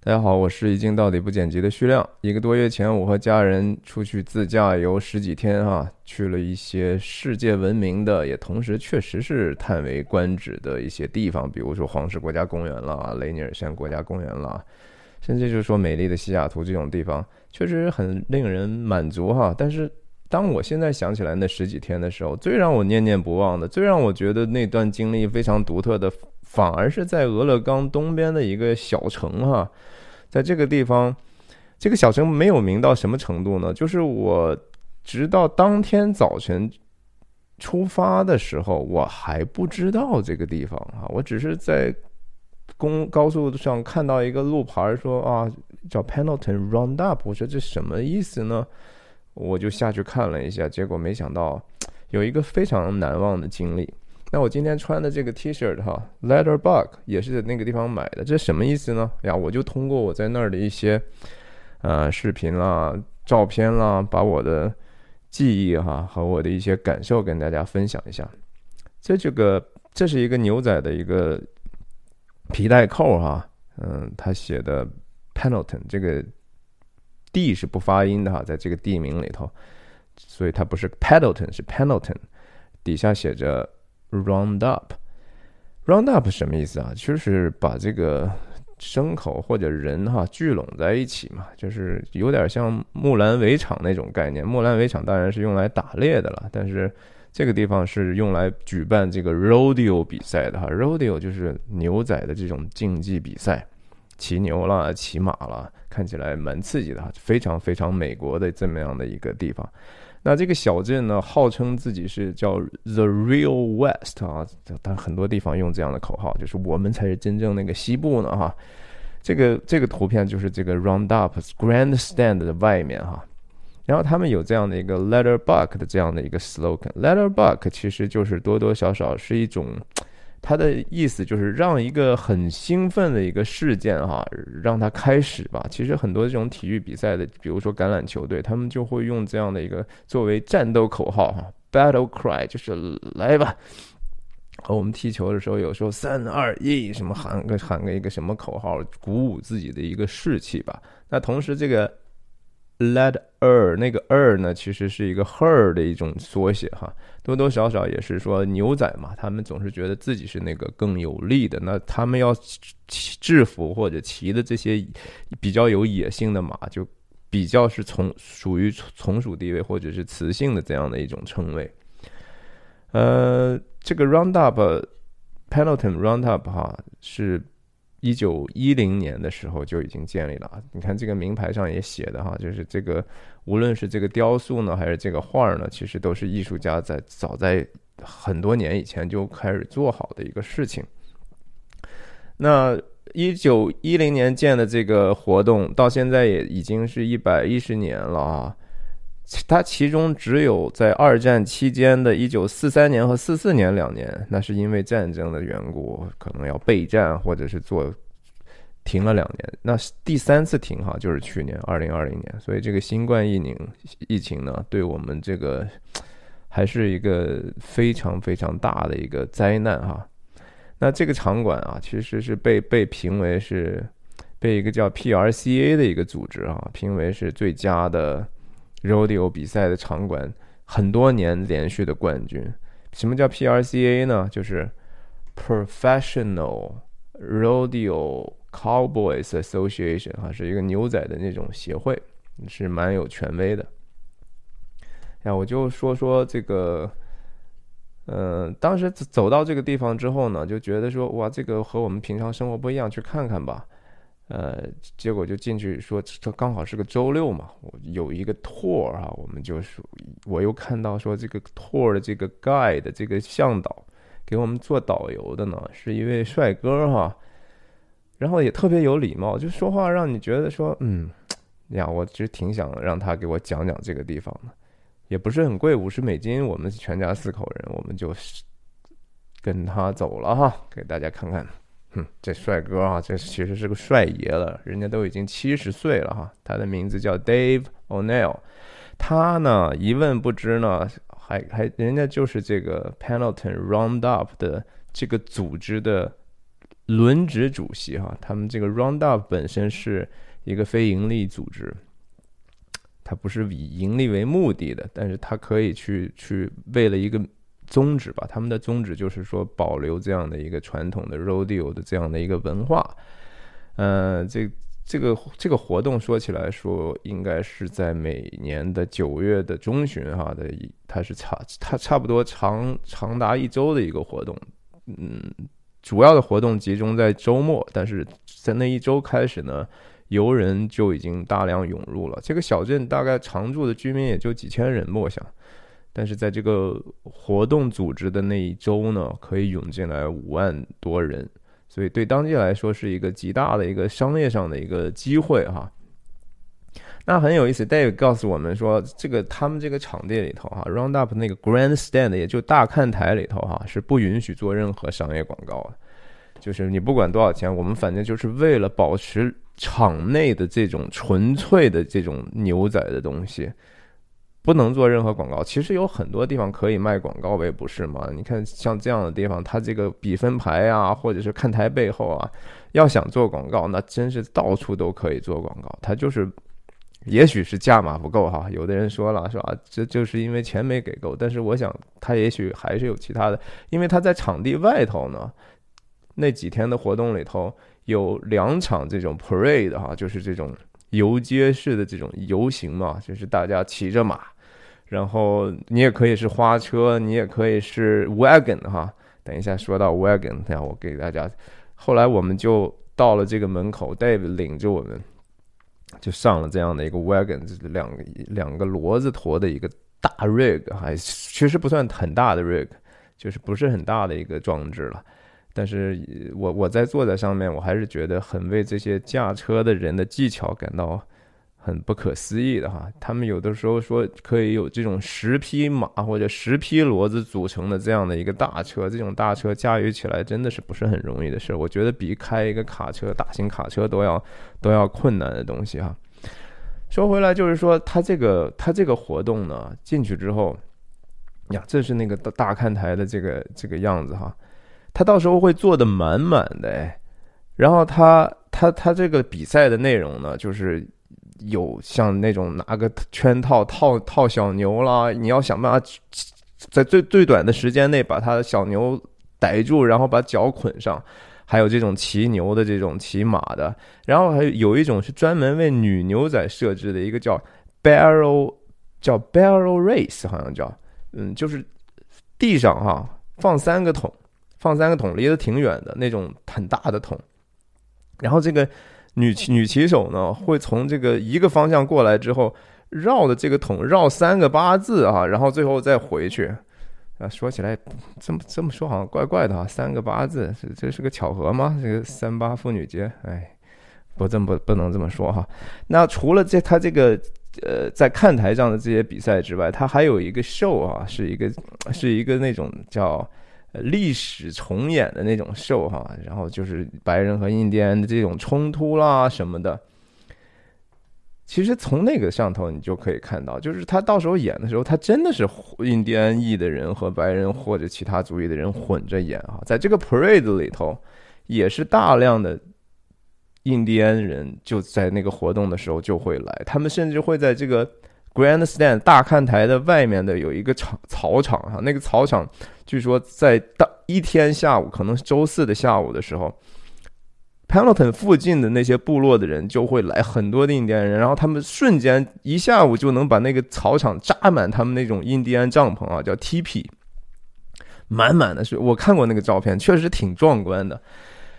大家好，我是一镜到底不剪辑的徐亮。一个多月前，我和家人出去自驾游十几天，哈，去了一些世界闻名的，也同时确实是叹为观止的一些地方，比如说黄石国家公园啦、雷尼尔山国家公园啦，甚至就是说美丽的西雅图这种地方，确实很令人满足哈。但是当我现在想起来那十几天的时候，最让我念念不忘的，最让我觉得那段经历非常独特的。反而是在俄勒冈东边的一个小城哈，在这个地方，这个小城没有名到什么程度呢？就是我直到当天早晨出发的时候，我还不知道这个地方啊。我只是在公高速上看到一个路牌，说啊叫 Pendleton Roundup，我说这什么意思呢？我就下去看了一下，结果没想到有一个非常难忘的经历。那我今天穿的这个 T 恤哈，Leather Bug 也是在那个地方买的，这什么意思呢？呀，我就通过我在那儿的一些呃视频啦、照片啦，把我的记忆哈和我的一些感受跟大家分享一下。这这个这是一个牛仔的一个皮带扣哈，嗯，他写的 Pendleton 这个 D 是不发音的哈，在这个地名里头，所以它不是 Pendleton 是 Pendleton，底下写着。Round up，round up 什么意思啊？就是把这个牲口或者人哈聚拢在一起嘛，就是有点像木兰围场那种概念。木兰围场当然是用来打猎的了，但是这个地方是用来举办这个 rodeo 比赛的哈。rodeo 就是牛仔的这种竞技比赛，骑牛啦、骑马啦，看起来蛮刺激的哈，非常非常美国的这么样的一个地方。那这个小镇呢，号称自己是叫 The Real West 啊，但很多地方用这样的口号，就是我们才是真正那个西部呢哈。这个这个图片就是这个 Roundup Grandstand 的外面哈。然后他们有这样的一个 Letter Buck 的这样的一个 slogan，Letter Buck 其实就是多多少少是一种。他的意思就是让一个很兴奋的一个事件哈，让它开始吧。其实很多这种体育比赛的，比如说橄榄球队，他们就会用这样的一个作为战斗口号哈，battle cry，就是来吧。和我们踢球的时候，有时候三二一什么喊个喊个一个什么口号，鼓舞自己的一个士气吧。那同时这个。Let er 那个 er 呢，其实是一个 her 的一种缩写哈，多多少少也是说牛仔嘛，他们总是觉得自己是那个更有力的，那他们要制服或者骑的这些比较有野性的马，就比较是从属于从属地位或者是雌性的这样的一种称谓。呃，这个 roundup p e n a l t o n Roundup 哈是。一九一零年的时候就已经建立了啊你看这个名牌上也写的哈，就是这个无论是这个雕塑呢，还是这个画儿呢，其实都是艺术家在早在很多年以前就开始做好的一个事情。那一九一零年建的这个活动，到现在也已经是一百一十年了啊。它其中只有在二战期间的1943年和44年两年，那是因为战争的缘故，可能要备战或者是做停了两年。那第三次停哈，就是去年2020年。所以这个新冠疫情疫情呢，对我们这个还是一个非常非常大的一个灾难哈。那这个场馆啊，其实是被被评为是被一个叫 PRCA 的一个组织啊，评为是最佳的。Rodeo 比赛的场馆很多年连续的冠军。什么叫 PRCA 呢？就是 Professional Rodeo Cowboys Association 啊，是一个牛仔的那种协会，是蛮有权威的。呀，我就说说这个，呃，当时走到这个地方之后呢，就觉得说，哇，这个和我们平常生活不一样，去看看吧。呃，结果就进去说，这刚好是个周六嘛，我有一个 tour 啊，我们就是，我又看到说这个 tour 的这个 guide 这个向导给我们做导游的呢，是一位帅哥哈，然后也特别有礼貌，就说话让你觉得说，嗯，呀，我其实挺想让他给我讲讲这个地方的，也不是很贵，五十美金，我们全家四口人，我们就是跟他走了哈，给大家看看。哼，这帅哥啊，这其实是个帅爷了，人家都已经七十岁了哈。他的名字叫 Dave O'Neill，他呢一问不知呢，还还人家就是这个 Pendleton Roundup 的这个组织的轮值主席哈，他们这个 Roundup 本身是一个非盈利组织，它不是以盈利为目的的，但是它可以去去为了一个宗旨吧，他们的宗旨就是说保留这样的一个传统的 Rodeo 的这样的一个文化，呃，这。这个这个活动说起来说，应该是在每年的九月的中旬哈的，它是差它差不多长长达一周的一个活动，嗯，主要的活动集中在周末，但是在那一周开始呢，游人就已经大量涌入了。这个小镇大概常住的居民也就几千人，我想，但是在这个活动组织的那一周呢，可以涌进来五万多人。所以对当地来说是一个极大的一个商业上的一个机会哈。那很有意思，Dave 告诉我们说，这个他们这个场地里头哈，Roundup 那个 Grandstand 也就大看台里头哈，是不允许做任何商业广告的。就是你不管多少钱，我们反正就是为了保持场内的这种纯粹的这种牛仔的东西。不能做任何广告，其实有很多地方可以卖广告位，不是吗？你看像这样的地方，它这个比分牌啊，或者是看台背后啊，要想做广告，那真是到处都可以做广告。它就是，也许是价码不够哈，有的人说了是吧？这就是因为钱没给够。但是我想，他也许还是有其他的，因为他在场地外头呢，那几天的活动里头有两场这种 parade 哈，就是这种游街式的这种游行嘛，就是大家骑着马。然后你也可以是花车，你也可以是 wagon 哈。等一下说到 wagon，等下我给大家。后来我们就到了这个门口，Dave 领着我们就上了这样的一个 wagon，就是两个两个骡子驮的一个大 rig，还其实不算很大的 rig，就是不是很大的一个装置了。但是我我在坐在上面，我还是觉得很为这些驾车的人的技巧感到。很不可思议的哈，他们有的时候说可以有这种十匹马或者十匹骡子组成的这样的一个大车，这种大车驾驭起来真的是不是很容易的事。我觉得比开一个卡车、大型卡车都要都要困难的东西哈。说回来就是说，他这个他这个活动呢，进去之后呀，这是那个大大看台的这个这个样子哈，他到时候会坐的满满的，然后他他他这个比赛的内容呢，就是。有像那种拿个圈套套套小牛啦，你要想办法在最最短的时间内把他的小牛逮住，然后把脚捆上。还有这种骑牛的，这种骑马的，然后还有有一种是专门为女牛仔设置的一个叫 barrel 叫 barrel race，好像叫嗯，就是地上哈放三个桶，放三个桶离得挺远的那种很大的桶，然后这个。女骑女骑手呢，会从这个一个方向过来之后，绕着这个桶绕三个八字啊，然后最后再回去。啊，说起来这么这么说好像怪怪的啊，三个八字，这这是个巧合吗？这个三八妇女节，哎，不这么不不能这么说哈。那除了这他这个呃在看台上的这些比赛之外，他还有一个 show 啊，是一个是一个那种叫。历史重演的那种秀哈，然后就是白人和印第安的这种冲突啦什么的。其实从那个上头你就可以看到，就是他到时候演的时候，他真的是印第安裔的人和白人或者其他族裔的人混着演啊。在这个 parade 里头，也是大量的印第安人就在那个活动的时候就会来，他们甚至会在这个。Grandstand 大看台的外面的有一个场草场哈，那个草场据说在当一天下午，可能是周四的下午的时候，Pendleton 附近的那些部落的人就会来很多的印第安人，然后他们瞬间一下午就能把那个草场扎满他们那种印第安帐篷啊，叫 TP，满满的是我看过那个照片，确实挺壮观的。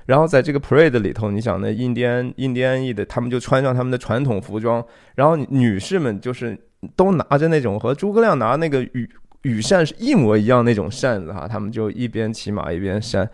然后在这个 parade 里头，你想那印第安印第安裔的，他们就穿上他们的传统服装，然后女士们就是。都拿着那种和诸葛亮拿那个羽羽扇是一模一样那种扇子哈，他们就一边骑马一边扇。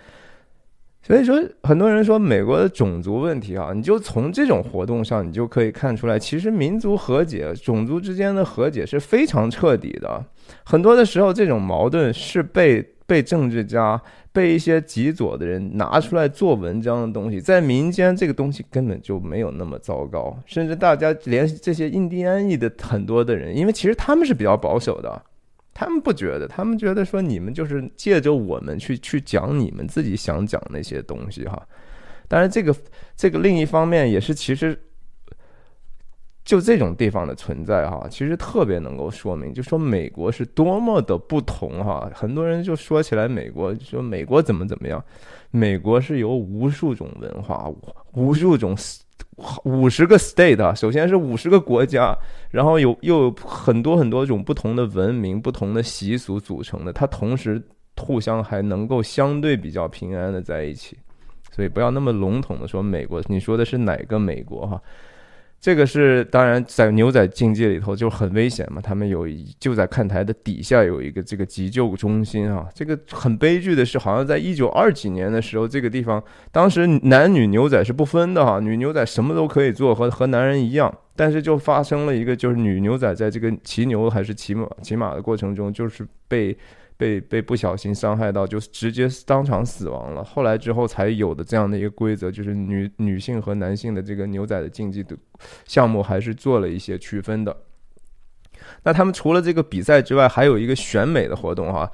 所以说，很多人说美国的种族问题啊，你就从这种活动上，你就可以看出来，其实民族和解、种族之间的和解是非常彻底的。很多的时候，这种矛盾是被被政治家。被一些极左的人拿出来做文章的东西，在民间这个东西根本就没有那么糟糕，甚至大家连这些印第安裔的很多的人，因为其实他们是比较保守的，他们不觉得，他们觉得说你们就是借着我们去去讲你们自己想讲那些东西哈，当然，这个这个另一方面也是其实。就这种地方的存在哈，其实特别能够说明，就说美国是多么的不同哈。很多人就说起来美国，说美国怎么怎么样，美国是由无数种文化、无数种五十个 state 啊，首先是五十个国家，然后有又有很多很多种不同的文明、不同的习俗组成的，它同时互相还能够相对比较平安的在一起。所以不要那么笼统的说美国，你说的是哪个美国哈？这个是当然，在牛仔竞技里头就很危险嘛。他们有就在看台的底下有一个这个急救中心啊。这个很悲剧的是，好像在一九二几年的时候，这个地方当时男女牛仔是不分的哈，女牛仔什么都可以做，和和男人一样。但是就发生了一个，就是女牛仔在这个骑牛还是骑马骑马的过程中，就是被。被被不小心伤害到，就直接当场死亡了。后来之后才有的这样的一个规则，就是女女性和男性的这个牛仔的竞技的项目还是做了一些区分的。那他们除了这个比赛之外，还有一个选美的活动哈。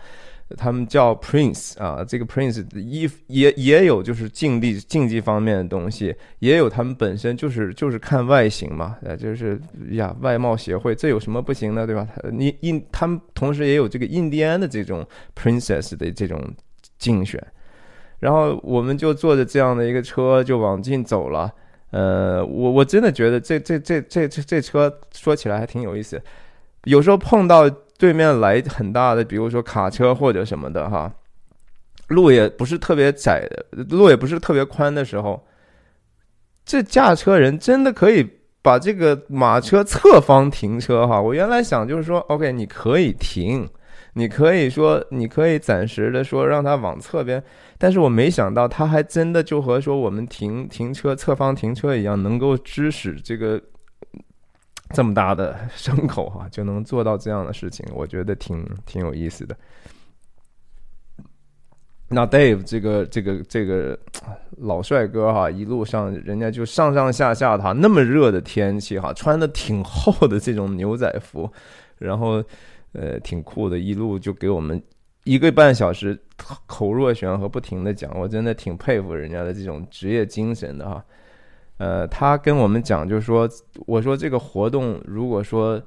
他们叫 Prince 啊，这个 Prince 的衣也也有，就是竞技竞技方面的东西，也有他们本身就是就是看外形嘛，呃，就是呀外貌协会，这有什么不行的，对吧？你印他们同时也有这个印第安的这种 Princess 的这种竞选，然后我们就坐着这样的一个车就往进走了，呃，我我真的觉得这这这这这这车说起来还挺有意思，有时候碰到。对面来很大的，比如说卡车或者什么的哈，路也不是特别窄，路也不是特别宽的时候，这驾车人真的可以把这个马车侧方停车哈。我原来想就是说，OK，你可以停，你可以说你可以暂时的说让他往侧边，但是我没想到他还真的就和说我们停停车侧方停车一样，能够支使这个。这么大的牲口哈，就能做到这样的事情，我觉得挺挺有意思的。那 Dave 这个这个这个老帅哥哈，一路上人家就上上下下的哈，那么热的天气哈，穿的挺厚的这种牛仔服，然后呃挺酷的，一路就给我们一个半小时口若悬河不停的讲，我真的挺佩服人家的这种职业精神的哈。呃，他跟我们讲，就是说，我说这个活动，如果说，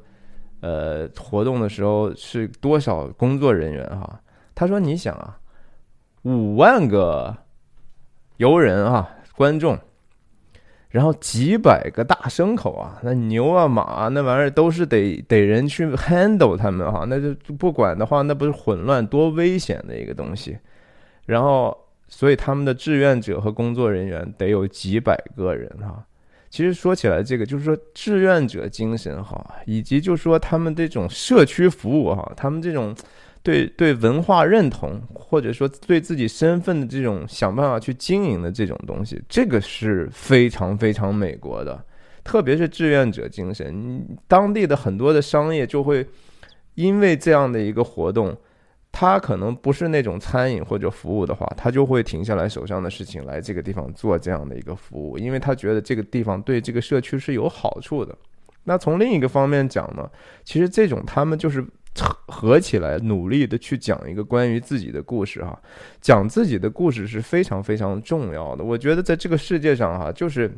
呃，活动的时候是多少工作人员哈？他说，你想啊，五万个游人啊，观众，然后几百个大牲口啊，那牛啊马啊，那玩意儿都是得得人去 handle 他们哈，那就不管的话，那不是混乱多危险的一个东西，然后。所以他们的志愿者和工作人员得有几百个人哈。其实说起来，这个就是说志愿者精神哈，以及就是说他们这种社区服务哈，他们这种对对文化认同，或者说对自己身份的这种想办法去经营的这种东西，这个是非常非常美国的。特别是志愿者精神，当地的很多的商业就会因为这样的一个活动。他可能不是那种餐饮或者服务的话，他就会停下来手上的事情来这个地方做这样的一个服务，因为他觉得这个地方对这个社区是有好处的。那从另一个方面讲呢，其实这种他们就是合起来努力的去讲一个关于自己的故事哈，讲自己的故事是非常非常重要的。我觉得在这个世界上哈，就是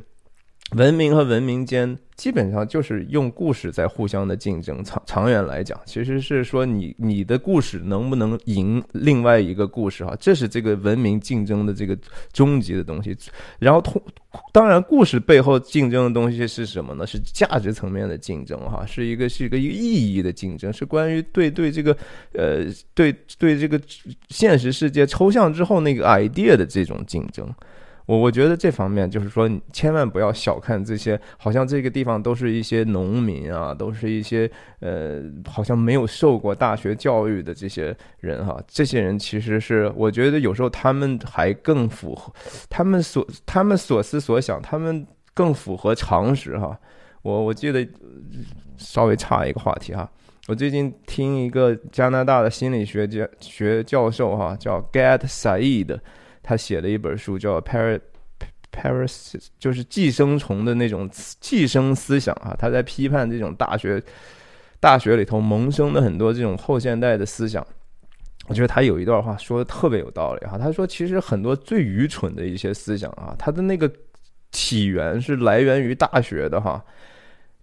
文明和文明间。基本上就是用故事在互相的竞争，长长远来讲，其实是说你你的故事能不能赢另外一个故事哈，这是这个文明竞争的这个终极的东西。然后通，当然故事背后竞争的东西是什么呢？是价值层面的竞争哈，是一个是一个一个意义的竞争，是关于对对这个呃对对这个现实世界抽象之后那个 idea 的这种竞争。我我觉得这方面就是说，千万不要小看这些，好像这个地方都是一些农民啊，都是一些呃，好像没有受过大学教育的这些人哈。这些人其实是，我觉得有时候他们还更符合他们所他们所思所想，他们更符合常识哈。我我记得稍微差一个话题哈，我最近听一个加拿大的心理学教学教授哈，叫 Gad Said。他写了一本书叫《Par Paris》，就是寄生虫的那种寄生思想啊。他在批判这种大学大学里头萌生的很多这种后现代的思想。我觉得他有一段话说的特别有道理哈。他说，其实很多最愚蠢的一些思想啊，它的那个起源是来源于大学的哈。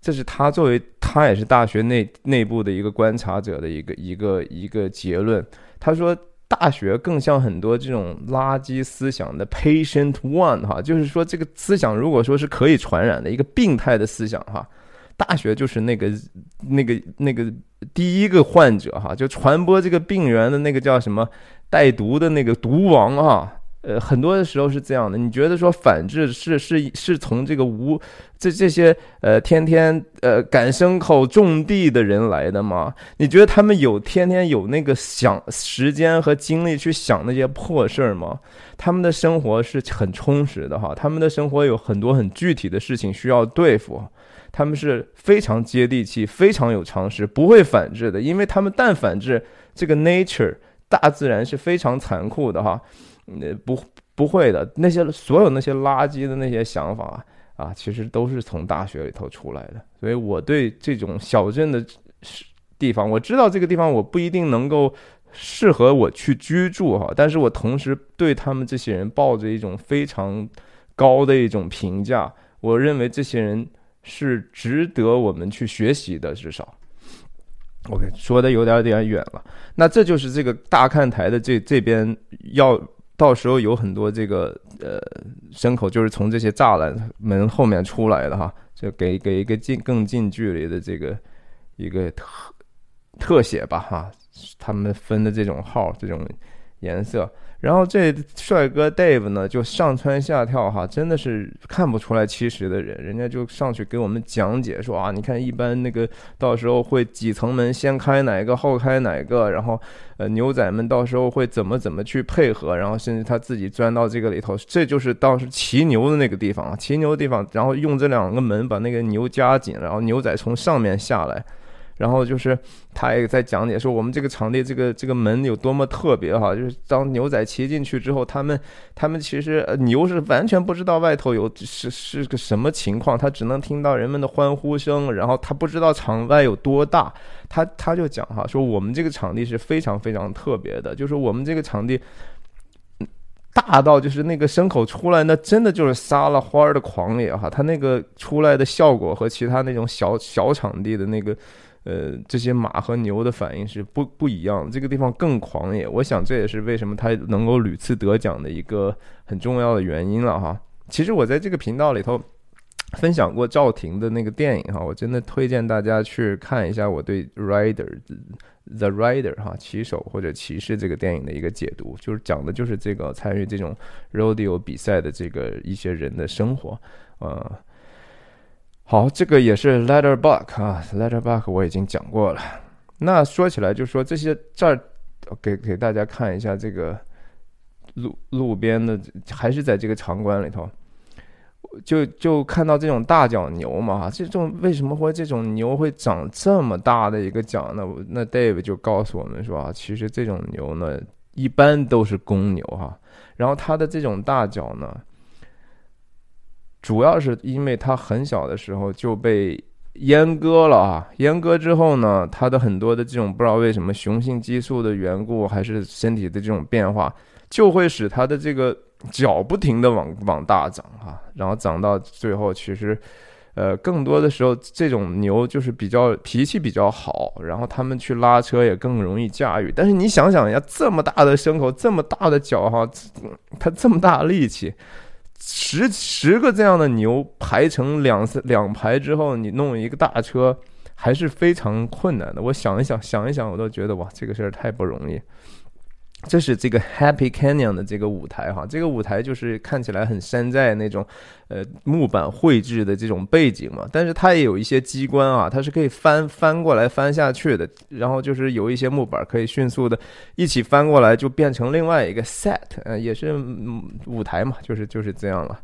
这是他作为他也是大学内内部的一个观察者的一个一个一个结论。他说，大学更像很多这种垃圾思想的 patient one 哈，就是说这个思想如果说是可以传染的一个病态的思想哈。大学就是那个、那个、那个第一个患者哈，就传播这个病源的那个叫什么带毒的那个毒王啊。呃，很多的时候是这样的。你觉得说反制是是是从这个无这这些呃天天呃赶牲口种地的人来的吗？你觉得他们有天天有那个想时间和精力去想那些破事儿吗？他们的生活是很充实的哈，他们的生活有很多很具体的事情需要对付。他们是非常接地气、非常有常识，不会反制的，因为他们但反制，这个 nature 大自然是非常残酷的哈，那不不会的，那些所有那些垃圾的那些想法啊，其实都是从大学里头出来的。所以我对这种小镇的地方，我知道这个地方我不一定能够适合我去居住哈，但是我同时对他们这些人抱着一种非常高的一种评价，我认为这些人。是值得我们去学习的，至少。OK，说的有点点远了。那这就是这个大看台的这这边要到时候有很多这个呃牲口，就是从这些栅栏门后面出来的哈，就给给一个近更近距离的这个一个特特写吧哈，他们分的这种号这种颜色。然后这帅哥 Dave 呢，就上蹿下跳哈，真的是看不出来七十的人，人家就上去给我们讲解说啊，你看一般那个到时候会几层门，先开哪个后开哪个，然后呃牛仔们到时候会怎么怎么去配合，然后甚至他自己钻到这个里头，这就是当时骑牛的那个地方啊，骑牛的地方，然后用这两个门把那个牛夹紧，然后牛仔从上面下来。然后就是他也在讲解说，我们这个场地这个这个门有多么特别哈，就是当牛仔骑进去之后，他们他们其实牛是完全不知道外头有是是个什么情况，他只能听到人们的欢呼声，然后他不知道场外有多大，他他就讲哈，说我们这个场地是非常非常特别的，就是我们这个场地大到就是那个牲口出来，那真的就是撒了欢儿的狂野哈，他那个出来的效果和其他那种小小场地的那个。呃，这些马和牛的反应是不不一样，这个地方更狂野。我想这也是为什么他能够屡次得奖的一个很重要的原因了哈。其实我在这个频道里头分享过赵婷的那个电影哈，我真的推荐大家去看一下我对《Rider》The Rider 哈骑手或者骑士这个电影的一个解读，就是讲的就是这个参与这种 Rodeo 比赛的这个一些人的生活，呃。好，这个也是 Letterbox 啊，Letterbox 我已经讲过了。那说起来，就说这些这儿给给大家看一下这个路路边的，还是在这个场馆里头，就就看到这种大角牛嘛。这种为什么会这种牛会长这么大的一个角呢？那 Dave 就告诉我们说啊，其实这种牛呢，一般都是公牛哈。然后它的这种大角呢。主要是因为它很小的时候就被阉割了啊，阉割之后呢，它的很多的这种不知道为什么雄性激素的缘故，还是身体的这种变化，就会使它的这个脚不停的往往大长啊，然后长到最后，其实，呃，更多的时候这种牛就是比较脾气比较好，然后他们去拉车也更容易驾驭。但是你想想一下，这么大的牲口，这么大的脚哈，它这么大力气。十十个这样的牛排成两两排之后，你弄一个大车还是非常困难的。我想一想，想一想，我都觉得哇，这个事儿太不容易。这是这个 Happy Canyon 的这个舞台哈，这个舞台就是看起来很山寨那种，呃，木板绘制的这种背景嘛。但是它也有一些机关啊，它是可以翻翻过来翻下去的。然后就是有一些木板可以迅速的一起翻过来，就变成另外一个 set，呃，也是舞台嘛，就是就是这样了。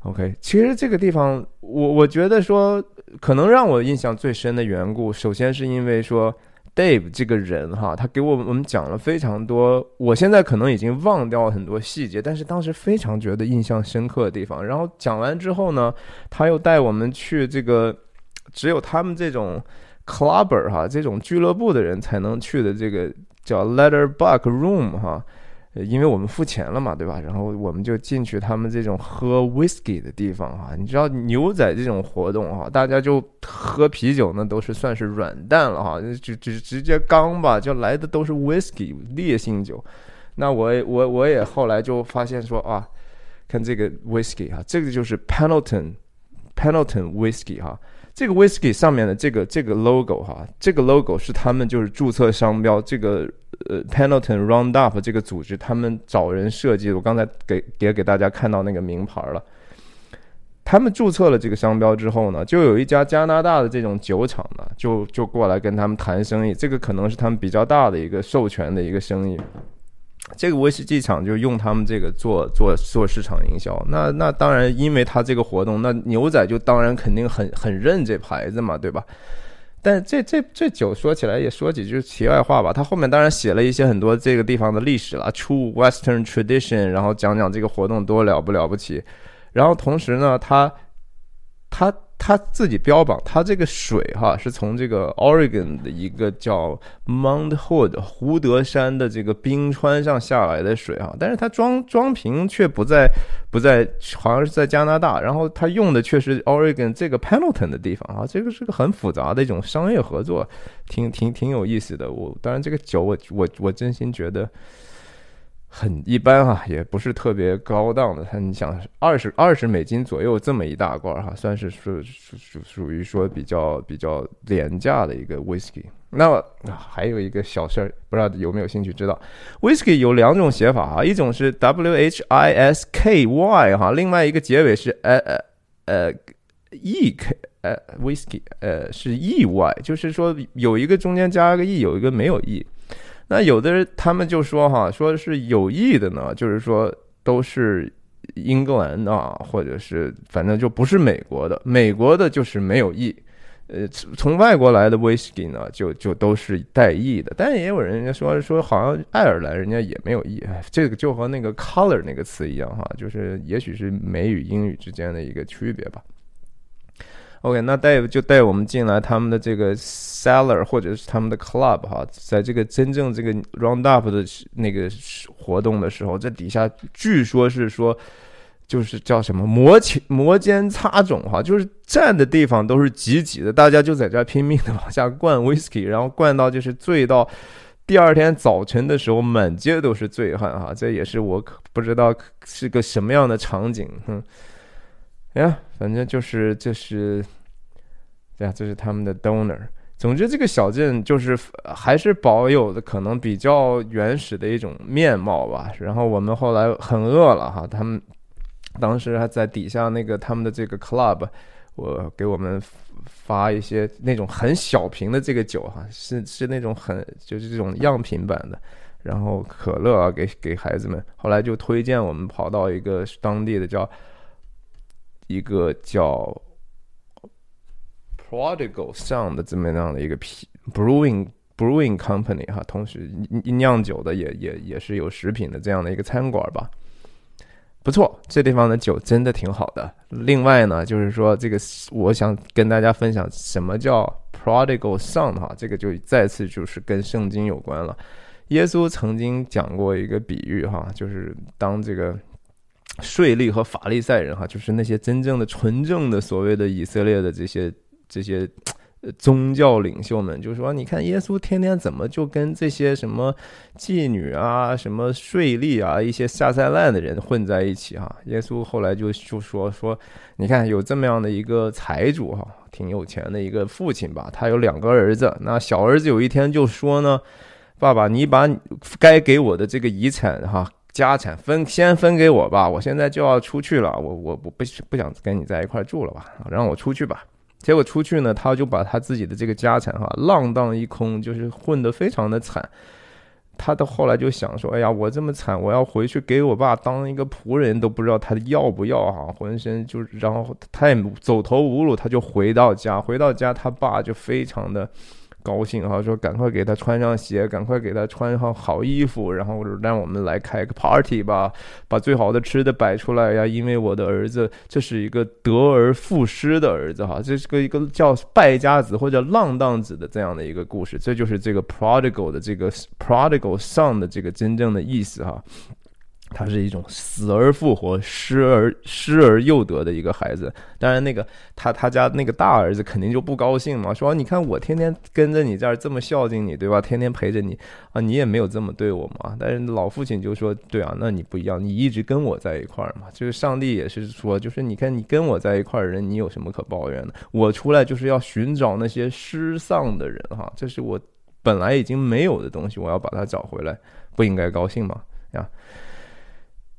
OK，其实这个地方我我觉得说，可能让我印象最深的缘故，首先是因为说。Dave 这个人哈，他给我们我们讲了非常多，我现在可能已经忘掉很多细节，但是当时非常觉得印象深刻的地方。然后讲完之后呢，他又带我们去这个只有他们这种 clubber 哈，这种俱乐部的人才能去的这个叫 letterback Room 哈。因为我们付钱了嘛，对吧？然后我们就进去他们这种喝 whisky 的地方哈。你知道牛仔这种活动哈，大家就喝啤酒那，都是算是软蛋了哈，就直直接刚吧，就来的都是 whisky 烈性酒。那我我我也后来就发现说啊，看这个 whisky 哈，这个就是 Pendleton Pendleton whisky 哈。这个 whisky 上面的这个这个 logo 哈，这个 logo 是他们就是注册商标，这个呃 Pendleton Roundup 这个组织他们找人设计的。我刚才给也给大家看到那个名牌了。他们注册了这个商标之后呢，就有一家加拿大的这种酒厂呢，就就过来跟他们谈生意。这个可能是他们比较大的一个授权的一个生意。这个威士忌厂就用他们这个做做做市场营销，那那当然，因为他这个活动，那牛仔就当然肯定很很认这牌子嘛，对吧？但这这这酒说起来也说几句题外话吧，他后面当然写了一些很多这个地方的历史了，True Western Tradition，然后讲讲这个活动多了不了不起，然后同时呢，他他。他自己标榜，他这个水哈是从这个 Oregon 的一个叫 Mount Hood 胡德山的这个冰川上下来的水哈，但是他装装瓶却不在不在，好像是在加拿大，然后他用的却是 Oregon 这个 Pendleton 的地方啊，这个是个很复杂的一种商业合作，挺挺挺有意思的。我当然这个酒我我我真心觉得。很一般哈，也不是特别高档的。他你想二十二十美金左右这么一大罐哈，算是属属属属于说比较比较廉价的一个 whisky。那么还有一个小事儿，不知道有没有兴趣知道？whisky 有两种写法哈，一种是 w h i s k y 哈，另外一个结尾是呃呃呃 e k 呃 whisky 呃是 e y，就是说有一个中间加个 e，有一个没有 e。那有的人他们就说哈，说是有意的呢，就是说都是英格兰啊，或者是反正就不是美国的，美国的就是没有意，呃，从外国来的威士忌呢，就就都是带意的。但也有人家说说，好像爱尔兰人家也没有意，这个就和那个 color 那个词一样哈，就是也许是美语英语之间的一个区别吧。OK，那带就带我们进来他们的这个 cellar 或者是他们的 club 哈，在这个真正这个 roundup 的那个活动的时候，这底下据说是说，就是叫什么摩肩摩肩擦踵哈，就是站的地方都是挤挤的，大家就在这拼命的往下灌 whisky，然后灌到就是醉到第二天早晨的时候，满街都是醉汉哈，这也是我不知道是个什么样的场景，哼，哎呀，反正就是这是。对啊，这是他们的 donor。总之，这个小镇就是还是保有的可能比较原始的一种面貌吧。然后我们后来很饿了哈，他们当时还在底下那个他们的这个 club，我给我们发一些那种很小瓶的这个酒哈，是是那种很就是这种样品版的，然后可乐啊给给孩子们。后来就推荐我们跑到一个当地的叫一个叫。Prodigal Son 的这么样的一个 brewing brewing company 哈，同时酿酒的也也也是有食品的这样的一个餐馆吧，不错，这地方的酒真的挺好的。另外呢，就是说这个我想跟大家分享什么叫 Prodigal Son 哈，这个就再次就是跟圣经有关了。耶稣曾经讲过一个比喻哈，就是当这个税吏和法利赛人哈，就是那些真正的纯正的所谓的以色列的这些。这些宗教领袖们就说：“你看耶稣天天怎么就跟这些什么妓女啊、什么税吏啊、一些下三滥的人混在一起？哈，耶稣后来就就说说，你看有这么样的一个财主哈，挺有钱的一个父亲吧，他有两个儿子，那小儿子有一天就说呢，爸爸，你把该给我的这个遗产哈家产分先分给我吧，我现在就要出去了，我我我不不想跟你在一块住了吧，让我出去吧。”结果出去呢，他就把他自己的这个家产哈浪荡一空，就是混得非常的惨。他到后来就想说：“哎呀，我这么惨，我要回去给我爸当一个仆人，都不知道他要不要哈，浑身就然后他也走投无路，他就回到家。回到家，他爸就非常的高兴哈，说赶快给他穿上鞋，赶快给他穿上好衣服，然后让我们来开个 party 吧，把最好的吃的摆出来呀。因为我的儿子这是一个得而复失的儿子哈，这是个一个叫败家子或者浪荡子的这样的一个故事，这就是这个 prodigal 的这个 prodigal son 的这个真正的意思哈。他是一种死而复活、失而失而又得的一个孩子。当然，那个他他家那个大儿子肯定就不高兴嘛，说：“你看我天天跟着你这儿这么孝敬你，对吧？天天陪着你啊，你也没有这么对我嘛。”但是老父亲就说：“对啊，那你不一样，你一直跟我在一块儿嘛。就是上帝也是说，就是你看你跟我在一块儿人，你有什么可抱怨的？我出来就是要寻找那些失丧的人哈，这是我本来已经没有的东西，我要把它找回来，不应该高兴吗？呀？”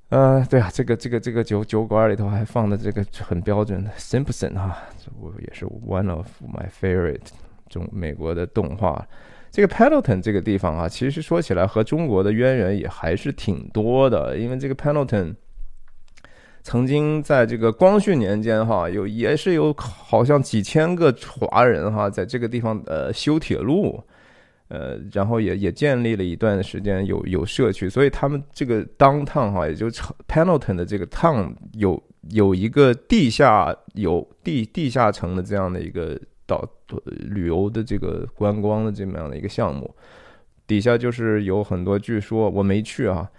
呃，对啊，这个这个这个酒酒馆里头还放的这个很标准的 Simpson 哈，我也是 one of my favorite 中美国的动画。这个 Pendleton 这个地方啊，其实说起来和中国的渊源也还是挺多的，因为这个 Pendleton 曾经在这个光绪年间哈，有也是有好像几千个华人哈，在这个地方呃修铁路。呃，然后也也建立了一段时间有有社区，所以他们这个 downtown 哈，也就 Pendleton 的这个 town 有有一个地下有地地下城的这样的一个导旅游的这个观光的这么样的一个项目，底下就是有很多，据说我没去啊，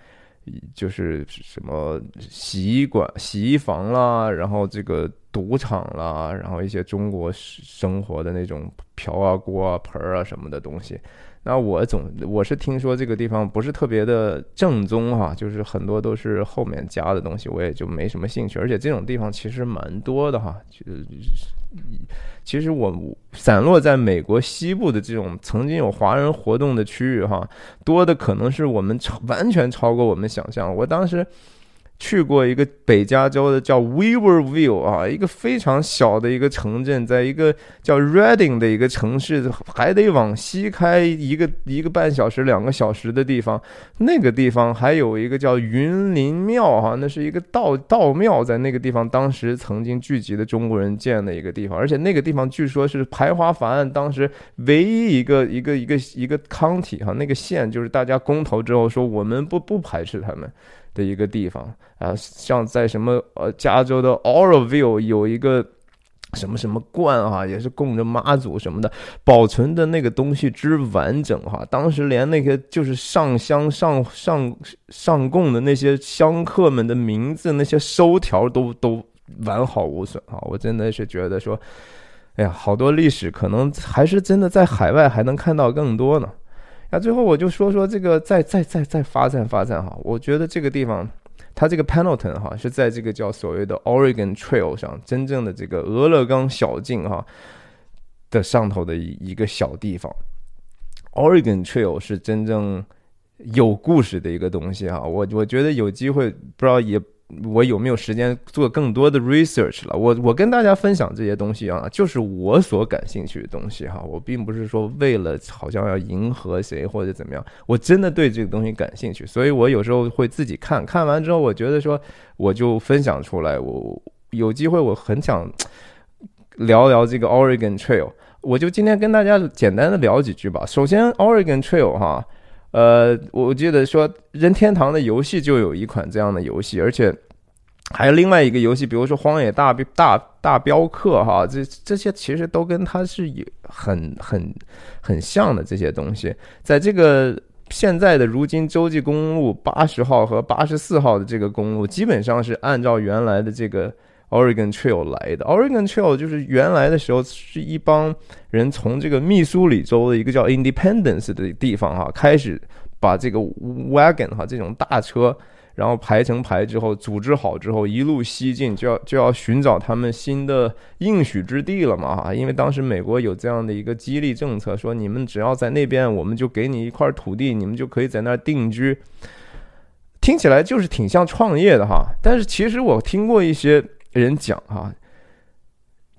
就是什么洗衣馆、洗衣房啦，然后这个赌场啦，然后一些中国生活的那种瓢啊、锅啊、盆啊什么的东西。那我总我是听说这个地方不是特别的正宗哈，就是很多都是后面加的东西，我也就没什么兴趣。而且这种地方其实蛮多的哈，就其实我散落在美国西部的这种曾经有华人活动的区域哈，多的可能是我们超完全超过我们想象。我当时。去过一个北加州的叫 Weaverville 啊，一个非常小的一个城镇，在一个叫 Reading 的一个城市，还得往西开一个一个半小时、两个小时的地方。那个地方还有一个叫云林庙哈，那是一个道道庙，在那个地方当时曾经聚集的中国人建的一个地方，而且那个地方据说是排华法案当时唯一一个一个一个一个 county 哈，那个县就是大家公投之后说我们不不排斥他们。的一个地方啊，像在什么呃加州的 Oroville 有一个什么什么观啊，也是供着妈祖什么的，保存的那个东西之完整哈，当时连那个就是上香上上上供的那些香客们的名字，那些收条都都完好无损啊，我真的是觉得说，哎呀，好多历史可能还是真的在海外还能看到更多呢。那最后我就说说这个再再再再发展发展哈，我觉得这个地方，它这个 Pendleton 哈是在这个叫所谓的 Oregon Trail 上，真正的这个俄勒冈小径哈的上头的一一个小地方。Oregon Trail 是真正有故事的一个东西哈，我我觉得有机会不知道也。我有没有时间做更多的 research 了？我我跟大家分享这些东西啊，就是我所感兴趣的东西哈。我并不是说为了好像要迎合谁或者怎么样，我真的对这个东西感兴趣，所以我有时候会自己看看完之后，我觉得说我就分享出来。我有机会我很想聊聊这个 Oregon Trail，我就今天跟大家简单的聊几句吧。首先，Oregon Trail 哈。呃，我记得说任天堂的游戏就有一款这样的游戏，而且还有另外一个游戏，比如说《荒野大大大镖客》哈，这这些其实都跟它是有很很很像的这些东西。在这个现在的如今洲际公路八十号和八十四号的这个公路，基本上是按照原来的这个。Oregon Trail 来的，Oregon Trail 就是原来的时候是一帮人从这个密苏里州的一个叫 Independence 的地方哈，开始把这个 wagon 哈这种大车，然后排成排之后，组织好之后，一路西进，就要就要寻找他们新的应许之地了嘛哈，因为当时美国有这样的一个激励政策，说你们只要在那边，我们就给你一块土地，你们就可以在那儿定居。听起来就是挺像创业的哈，但是其实我听过一些。人讲哈，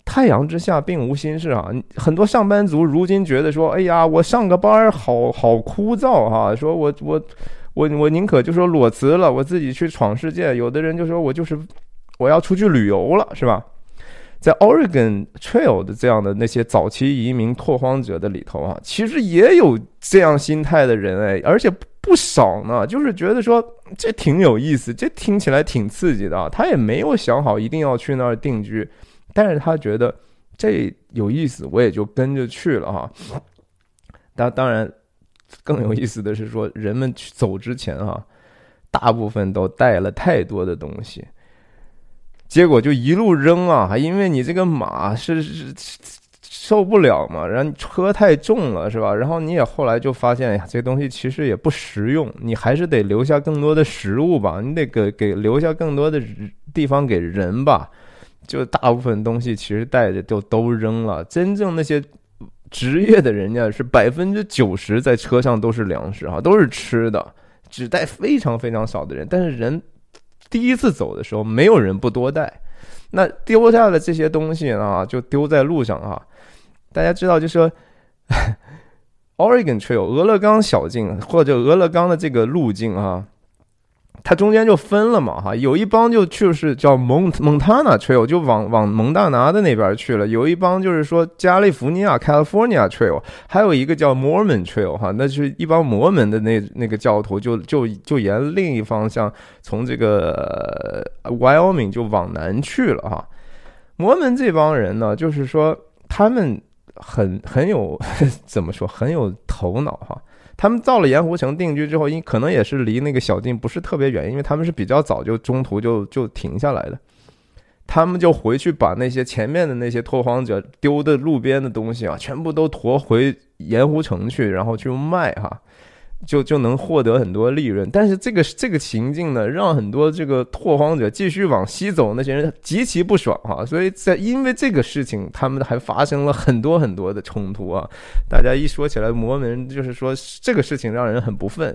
太阳之下并无新事啊。很多上班族如今觉得说，哎呀，我上个班好好枯燥哈。说我我我我宁可就说裸辞了，我自己去闯世界。有的人就说我就是我要出去旅游了，是吧？在 Oregon Trail 的这样的那些早期移民拓荒者的里头啊，其实也有这样心态的人哎，而且不少呢。就是觉得说这挺有意思，这听起来挺刺激的。啊他也没有想好一定要去那儿定居，但是他觉得这有意思，我也就跟着去了哈。当当然，更有意思的是说，人们去走之前哈，大部分都带了太多的东西。结果就一路扔啊，因为你这个马是是是受不了嘛，然后车太重了是吧？然后你也后来就发现呀，这东西其实也不实用，你还是得留下更多的食物吧，你得给给留下更多的地方给人吧。就大部分东西其实带着就都扔了。真正那些职业的人家是百分之九十在车上都是粮食啊，都是吃的，只带非常非常少的人，但是人。第一次走的时候，没有人不多带，那丢下的这些东西啊，就丢在路上啊。大家知道，就说 Oregon Trail 俄勒冈小径或者俄勒冈的这个路径啊。它中间就分了嘛，哈，有一帮就就是叫蒙蒙塔纳 trail，就往往蒙大拿的那边去了；有一帮就是说加利福尼亚 California trail，还有一个叫 Mormon trail，哈，那是一帮摩门的那那个教徒，就就就沿另一方向从这个 Wyoming 就往南去了，哈。摩门这帮人呢，就是说他们很很有 怎么说，很有头脑，哈。他们造了盐湖城定居之后，因可能也是离那个小径不是特别远，因为他们是比较早就中途就就停下来的，他们就回去把那些前面的那些拓荒者丢的路边的东西啊，全部都驮回盐湖城去，然后去卖哈。就就能获得很多利润，但是这个这个情境呢，让很多这个拓荒者继续往西走，那些人极其不爽哈。所以在因为这个事情，他们还发生了很多很多的冲突啊。大家一说起来，摩门就是说这个事情让人很不忿，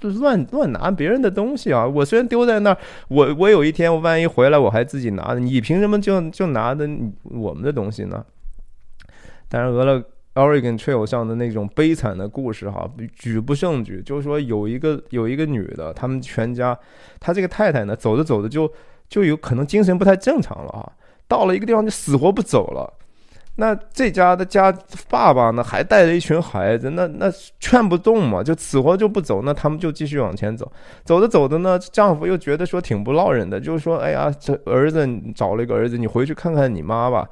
说乱乱拿别人的东西啊。我虽然丢在那儿，我我有一天我万一回来，我还自己拿的，你凭什么就就拿的我们的东西呢？当然，俄勒。Oregon Trail 上的那种悲惨的故事，哈，举不胜举。就是说，有一个有一个女的，他们全家，她这个太太呢，走着走着就就有可能精神不太正常了啊，到了一个地方就死活不走了。那这家的家爸爸呢，还带着一群孩子，那那劝不动嘛，就死活就不走。那他们就继续往前走，走着走着呢，丈夫又觉得说挺不落忍的，就是说，哎呀，这儿子找了一个儿子，你回去看看你妈吧。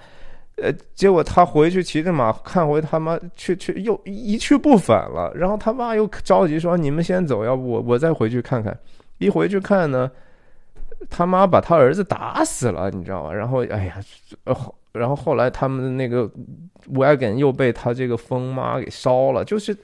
呃，结果他回去骑着马看回他妈去去又一去不返了，然后他妈又着急说：“你们先走，要不我我再回去看看。”一回去看呢，他妈把他儿子打死了，你知道吧？然后哎呀，然后后来他们的那个 wagon 又被他这个疯妈给烧了，就是。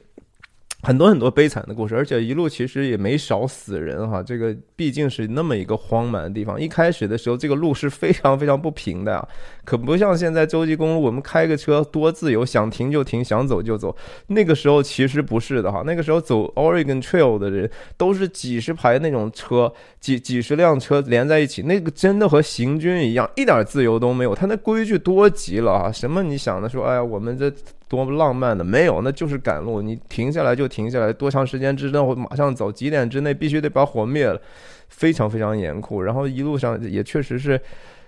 很多很多悲惨的故事，而且一路其实也没少死人哈。这个毕竟是那么一个荒蛮的地方，一开始的时候这个路是非常非常不平的啊，可不像现在洲际公路，我们开个车多自由，想停就停，想走就走。那个时候其实不是的哈，那个时候走 Oregon Trail 的人都是几十排那种车，几几十辆车连在一起，那个真的和行军一样，一点自由都没有。他那规矩多极了啊，什么你想的说，哎呀，我们这。多么浪漫的没有，那就是赶路。你停下来就停下来，多长时间之内马上走，几点之内必须得把火灭了，非常非常严酷。然后一路上也确实是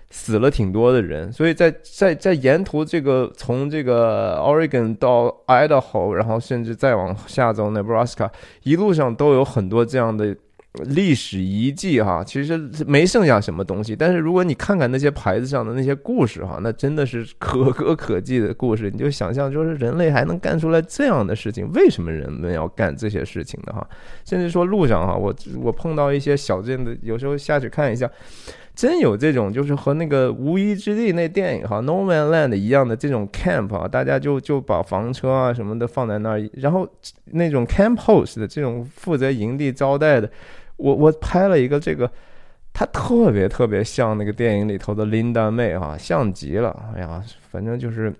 死了挺多的人，所以在在在沿途这个从这个 Oregon 到 Idaho，然后甚至再往下走 Nebraska，一路上都有很多这样的。历史遗迹哈，其实没剩下什么东西。但是如果你看看那些牌子上的那些故事哈，那真的是可歌可泣的故事。你就想象，就是人类还能干出来这样的事情，为什么人们要干这些事情的哈？甚至说路上哈，我我碰到一些小镇的，有时候下去看一下，真有这种就是和那个《无依之地》那电影哈《No Man Land》一样的这种 camp 啊，大家就就把房车啊什么的放在那儿，然后那种 camp host 的这种负责营地招待的。我我拍了一个这个，他特别特别像那个电影里头的琳达妹啊，像极了。哎呀，反正就是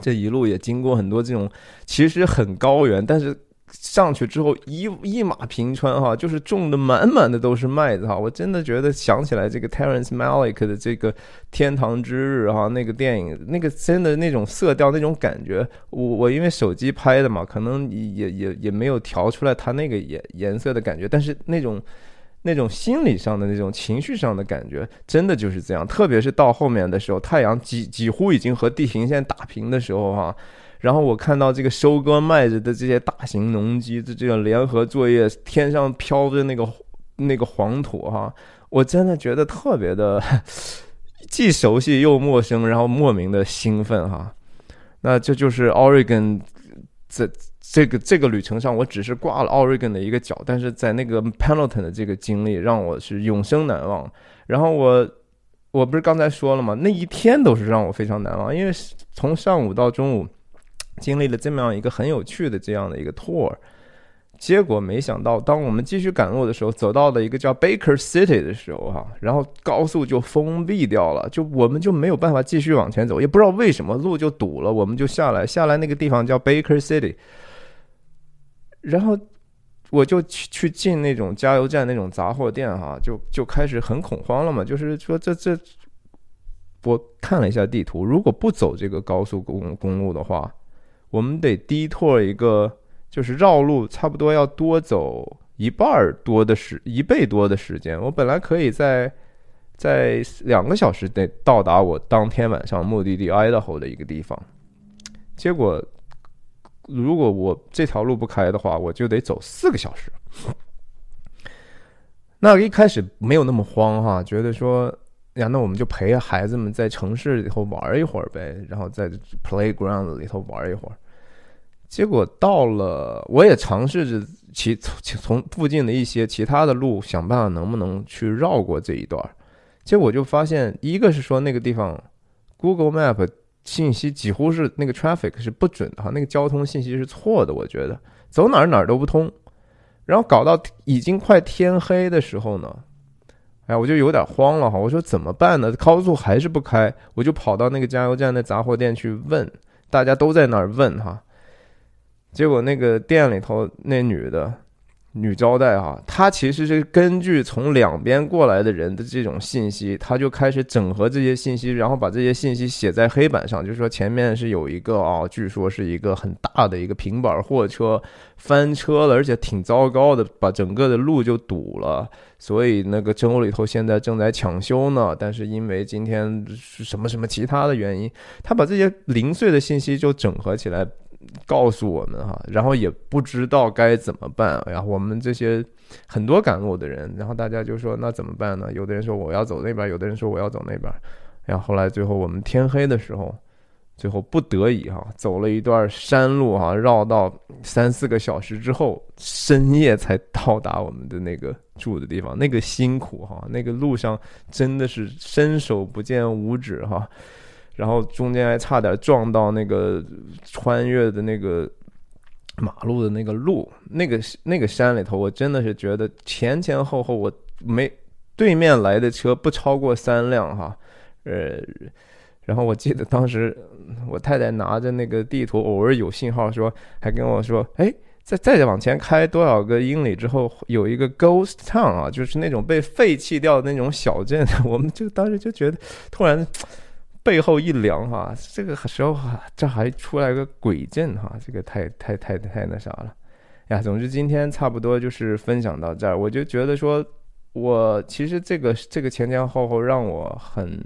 这一路也经过很多这种，其实很高原，但是上去之后一一马平川哈，就是种的满满的都是麦子哈。我真的觉得想起来这个 Terrence Malick 的这个《天堂之日》哈，那个电影那个真的那种色调那种感觉，我我因为手机拍的嘛，可能也也也没有调出来它那个颜颜色的感觉，但是那种。那种心理上的那种情绪上的感觉，真的就是这样。特别是到后面的时候，太阳几几乎已经和地平线打平的时候，哈，然后我看到这个收割麦子的这些大型农机的这个联合作业，天上飘着那个那个黄土，哈，我真的觉得特别的 既熟悉又陌生，然后莫名的兴奋，哈。那这就是 Oregon 这。这个这个旅程上，我只是挂了 Oregon 的一个角，但是在那个 Pendleton 的这个经历让我是永生难忘。然后我我不是刚才说了吗？那一天都是让我非常难忘，因为从上午到中午经历了这么样一个很有趣的这样的一个 tour，结果没想到，当我们继续赶路的时候，走到了一个叫 Baker City 的时候，哈，然后高速就封闭掉了，就我们就没有办法继续往前走，也不知道为什么路就堵了，我们就下来，下来那个地方叫 Baker City。然后我就去去进那种加油站那种杂货店哈，就就开始很恐慌了嘛。就是说这这，我看了一下地图，如果不走这个高速公公路的话，我们得低拓一个，就是绕路，差不多要多走一半多的时一倍多的时间。我本来可以在在两个小时内到达我当天晚上目的地 Idaho 的一个地方，结果。如果我这条路不开的话，我就得走四个小时。那一开始没有那么慌哈，觉得说呀，那我们就陪孩子们在城市里头玩一会儿呗，然后在 playground 里头玩一会儿。结果到了，我也尝试着其从附近的一些其他的路，想办法能不能去绕过这一段。结果就发现，一个是说那个地方 Google Map。信息几乎是那个 traffic 是不准的哈，那个交通信息是错的，我觉得走哪儿哪儿都不通，然后搞到已经快天黑的时候呢，哎，我就有点慌了哈，我说怎么办呢？高速还是不开，我就跑到那个加油站那杂货店去问，大家都在那儿问哈，结果那个店里头那女的。女招待哈，她其实是根据从两边过来的人的这种信息，她就开始整合这些信息，然后把这些信息写在黑板上，就是说前面是有一个啊，据说是一个很大的一个平板货车翻车了，而且挺糟糕的，把整个的路就堵了，所以那个州里头现在正在抢修呢。但是因为今天是什么什么其他的原因，他把这些零碎的信息就整合起来。告诉我们哈，然后也不知道该怎么办。然后我们这些很多赶路的人，然后大家就说那怎么办呢？有的人说我要走那边，有的人说我要走那边。然后后来最后我们天黑的时候，最后不得已哈，走了一段山路哈，绕到三四个小时之后，深夜才到达我们的那个住的地方。那个辛苦哈，那个路上真的是伸手不见五指哈。然后中间还差点撞到那个穿越的那个马路的那个路，那个那个山里头，我真的是觉得前前后后我没对面来的车不超过三辆哈，呃，然后我记得当时我太太拿着那个地图，偶尔有信号说，还跟我说，哎，再再往前开多少个英里之后，有一个 ghost town 啊，就是那种被废弃掉的那种小镇，我们就当时就觉得突然。背后一凉哈，这个时候哈，这还出来个鬼阵哈，这个太太太太那啥了呀。总之今天差不多就是分享到这儿，我就觉得说，我其实这个这个前前后后让我很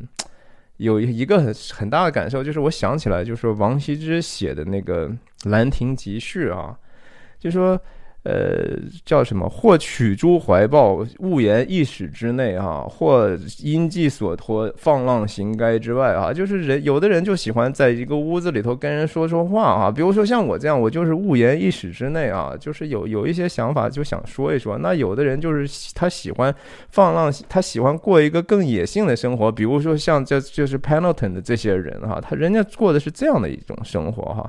有一个很很大的感受，就是我想起来，就是王羲之写的那个《兰亭集序》啊，就说。呃，叫什么？或取诸怀抱，勿言一室之内啊；或因寄所托，放浪形骸之外啊。就是人，有的人就喜欢在一个屋子里头跟人说说话啊。比如说像我这样，我就是勿言一室之内啊，就是有有一些想法就想说一说。那有的人就是他喜欢放浪，他喜欢过一个更野性的生活。比如说像这就是 Pendleton 的这些人哈，他人家过的是这样的一种生活哈，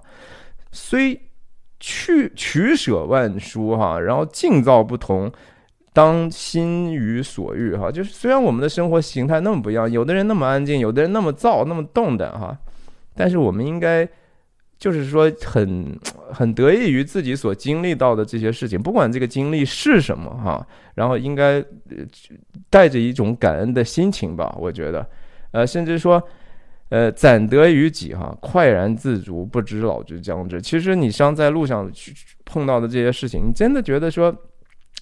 虽。去取舍万殊哈，然后境造不同，当心于所欲哈。就是虽然我们的生活形态那么不一样，有的人那么安静，有的人那么躁，那么动的哈，但是我们应该就是说很很得益于自己所经历到的这些事情，不管这个经历是什么哈，然后应该带着一种感恩的心情吧。我觉得，呃，甚至说。呃，攒得于己哈，快然自足，不知老之将至。其实你像在路上去碰到的这些事情，你真的觉得说，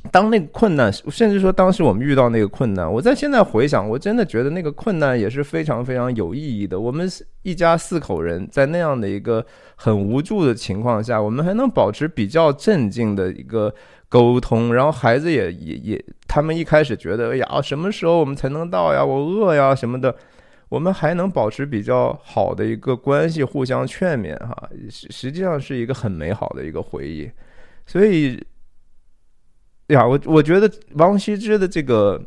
当那个困难，甚至说当时我们遇到那个困难，我在现在回想，我真的觉得那个困难也是非常非常有意义的。我们一家四口人在那样的一个很无助的情况下，我们还能保持比较镇静的一个沟通，然后孩子也也也，他们一开始觉得，哎呀，什么时候我们才能到呀？我饿呀什么的，我们还能保持比较好的一个关系，互相劝勉哈，实实际上是一个很美好的一个回忆，所以。呀，我我觉得王羲之的这个《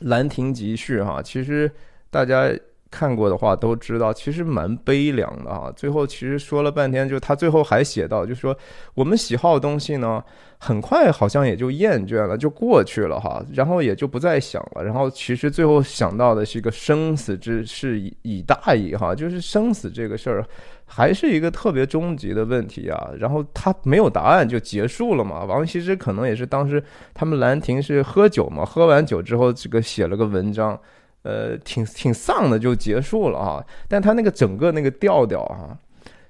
兰亭集序》哈，其实大家看过的话都知道，其实蛮悲凉的啊。最后其实说了半天，就他最后还写到，就说我们喜好的东西呢，很快好像也就厌倦了，就过去了哈，然后也就不再想了。然后其实最后想到的是一个生死之事以以大矣哈，就是生死这个事儿。还是一个特别终极的问题啊，然后他没有答案就结束了嘛。王羲之可能也是当时他们兰亭是喝酒嘛，喝完酒之后这个写了个文章，呃，挺挺丧的就结束了啊。但他那个整个那个调调啊，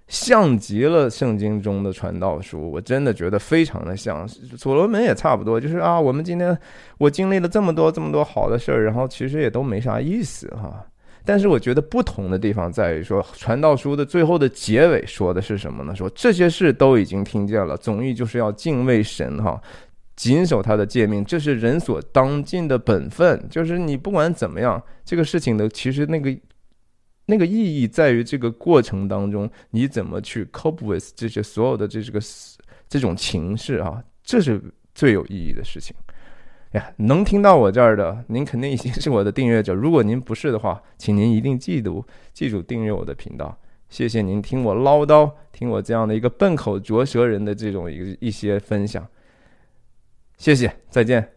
像极了圣经中的传道书，我真的觉得非常的像。所罗门也差不多，就是啊，我们今天我经历了这么多这么多好的事儿，然后其实也都没啥意思哈。但是我觉得不同的地方在于说，《传道书》的最后的结尾说的是什么呢？说这些事都已经听见了，总意就是要敬畏神哈，谨守他的诫命，这是人所当尽的本分。就是你不管怎么样，这个事情的其实那个那个意义在于这个过程当中，你怎么去 cope with 这些所有的这这个这种情势啊，这是最有意义的事情。呀，能听到我这儿的，您肯定已经是我的订阅者。如果您不是的话，请您一定记住，记住订阅我的频道。谢谢您听我唠叨，听我这样的一个笨口拙舌人的这种一一些分享。谢谢，再见。